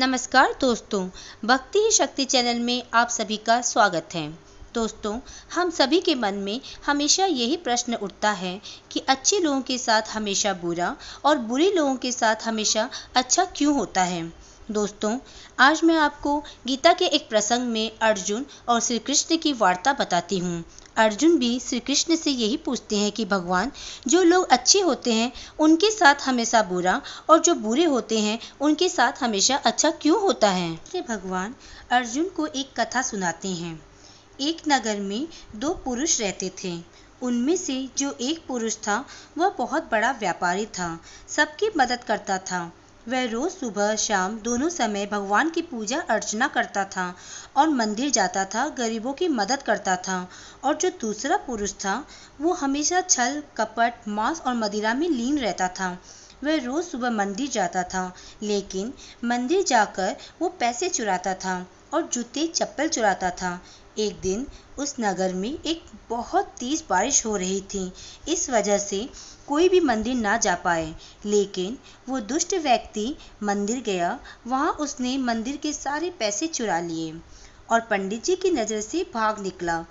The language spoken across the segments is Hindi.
नमस्कार दोस्तों, भक्ति ही शक्ति चैनल में आप सभी का स्वागत है। दोस्तों, हम सभी के मन में हमेशा यही प्रश्न उठता है कि अच्छे लोगों के साथ हमेशा बुरा और बुरे लोगों के साथ हमेशा अच्छा क्यों होता है? दोस्तों, आज मैं आपको गीता के एक प्रसंग में अर्जुन और श्री कृष्ण की वार्ता बताती हूँ। अर्जुन भी श्री कृष्ण से यही पूछते हैं कि, भगवान, जो लोग अच्छे होते हैं, उनके साथ हमेशा बुरा और जो बुरे होते हैं, उनके साथ हमेशा अच्छा क्यों होता है भगवान, अर्जुन को एक कथा सुनाते हैं। एक नगर में दो पुरुष रहते थे। उनमें से जो एक पुरुष था, वह बहुत बड़ा व्यापारी था। सबकी मदद करता था। वह रोज सुबह, शाम दोनों समय भगवान की पूजा, अर्चना करता था और मंदिर जाता था, गरीबों की मदद करता था। और जो दूसरा पुरुष था, वो हमेशा छल, कपट, मांस और मदिरा में लीन रहता था। वह रोज सुबह मंदिर जाता था, लेकिन मंदिर जाकर वो पैसे चुराता था और जूते, चप्पल चुराता था। एक दिन उस नगर में एक बहुत तेज बारिश हो रही थी। इस वजह से कोई भी मंदिर ना जा पाए। लेकिन वो दुष्ट व्यक्ति मंदिर गया। वहाँ उसने मंदिर के सारे पैसे चुरा लिए और पंडित जी की नज़र से भाग निकला।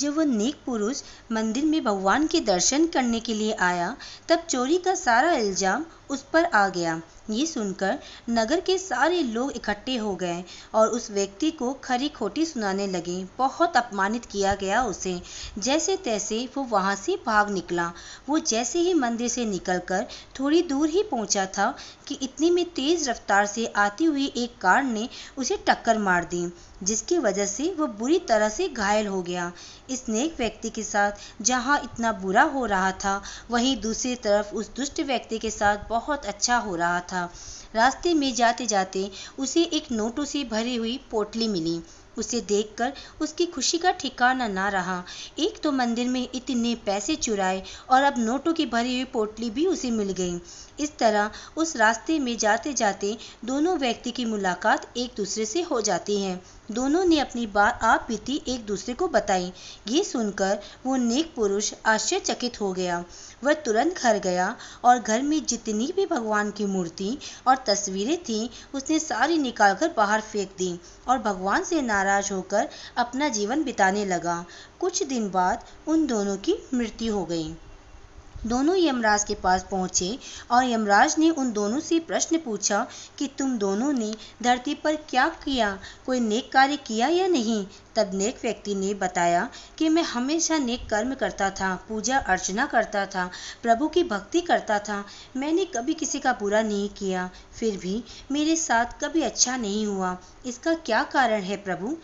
जब वह नेक पुरुष मंदिर में भगवान के दर्शन करने के लिए आया, तब चोरी का सारा इल्ज़ाम उस पर आ गया। ये सुनकर नगर के सारे लोग इकट्ठे हो गए और उस व्यक्ति को खरी खोटी सुनाने लगे। बहुत अपमानित किया गया उसे। जैसे तैसे वो वहाँ से भाग निकला। वो जैसे ही मंदिर से निकलकर थोड़ी दूर ही पहुँचा था कि इतनी में तेज रफ्तार से आती हुई एक कार ने उसे टक्कर मार दी। जिसकी वजह से वह बुरी तरह से घायल हो गया। इस नेक व्यक्ति के साथ जहाँ इतना बुरा हो रहा था, वहीं दूसरी तरफ़ उस दुष्ट व्यक्ति के साथ बहुत अच्छा हो रहा था। रास्ते में जाते जाते उसे एक नोटों से भरी हुई पोटली मिली। उसे देखकर उसकी खुशी का ठिकाना ना रहा। एक तो मंदिर में इतने पैसे चुराए और अब नोटों की भरी हुई पोटली भी उसे मिल गई। इस तरह उस रास्ते में जाते जाते दोनों व्यक्ति की मुलाकात एक दूसरे से हो जाती है। दोनों ने अपनी बात आप बीती एक दूसरे को बताई। ये सुनकर वो नेक पुरुष आश्चर्यचकित हो गया। वह तुरंत घर गया और घर में जितनी भी भगवान की मूर्ति और तस्वीरें थीं, उसने सारी निकालकर बाहर फेंक दी और भगवान से नाराज़ होकर अपना जीवन बिताने लगा। कुछ दिन बाद उन दोनों की मृत्यु हो गई। दोनों यमराज के पास पहुँचे और यमराज ने उन दोनों से प्रश्न पूछा कि तुम दोनों ने धरती पर क्या किया? कोई नेक कार्य किया या नहीं? तब नेक व्यक्ति ने बताया कि मैं हमेशा नेक कर्म करता था, पूजा अर्चना करता था, प्रभु की भक्ति करता था। मैंने कभी किसी का बुरा नहीं किया, फिर भी मेरे साथ कभी अच्छा नहीं हुआ। इसका क्या कारण है प्रभु?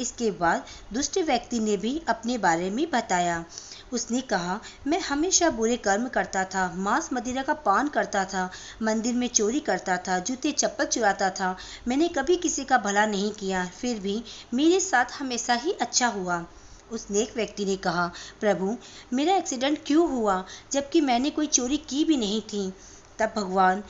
इसके बाद दुष्ट व्यक्ति ने भी अपने बारे में बताया। उसने कहा, मैं हमेशा बुरे कर्म करता था, मांस मदिरा का पान करता था, मंदिर में चोरी करता था, जूते चप्पल चुराता था। मैंने कभी किसी का भला नहीं किया, फिर भी मेरे साथ हमेशा ही अच्छा हुआ। उस नेक व्यक्ति ने कहा, प्रभु, मेरा एक्सीडेंट क्यों हुआ, जबकि मैंने कोई चोरी की भी नहीं थी? तब भगवान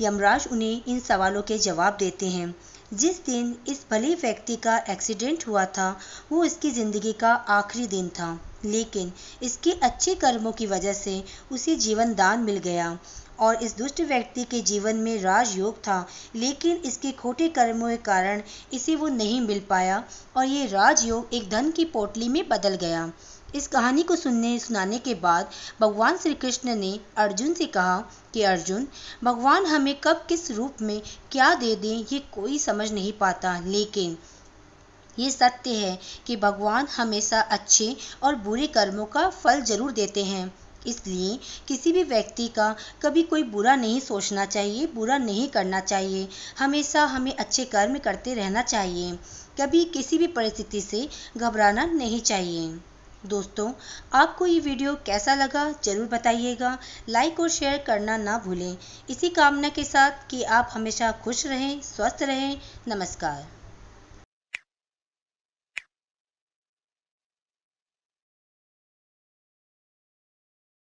यमराज उन्हें इन सवालों के जवाब देते हैं। जिस दिन इस भले व्यक्ति का एक्सीडेंट हुआ था, वो इसकी ज़िंदगी का आखिरी दिन था। लेकिन इसके अच्छे कर्मों की वजह से उसे जीवन दान मिल गया और इस दुष्ट व्यक्ति के जीवन में राजयोग था। लेकिन इसके खोटे कर्मों के कारण इसे वो नहीं मिल पाया और ये राजयोग एक धन की पोटली में बदल गया। इस कहानी को सुनने, सुनाने के बाद भगवान श्री कृष्ण ने अर्जुन से कहा कि, अर्जुन, भगवान हमें कब, किस रूप में क्या दे दें, ये कोई समझ नहीं पाता। लेकिन ये सत्य है कि भगवान हमेशा अच्छे और बुरे कर्मों का फल ज़रूर देते हैं। इसलिए किसी भी व्यक्ति का कभी कोई बुरा नहीं सोचना चाहिए, बुरा नहीं करना चाहिए। हमेशा हमें अच्छे कर्म करते रहना चाहिए। कभी किसी भी परिस्थिति से घबराना नहीं चाहिए। दोस्तों, आपको ये वीडियो कैसा लगा ज़रूर बताइएगा। लाइक और शेयर करना ना भूलें। इसी कामना के साथ कि आप हमेशा खुश रहें, स्वस्थ रहें। नमस्कार।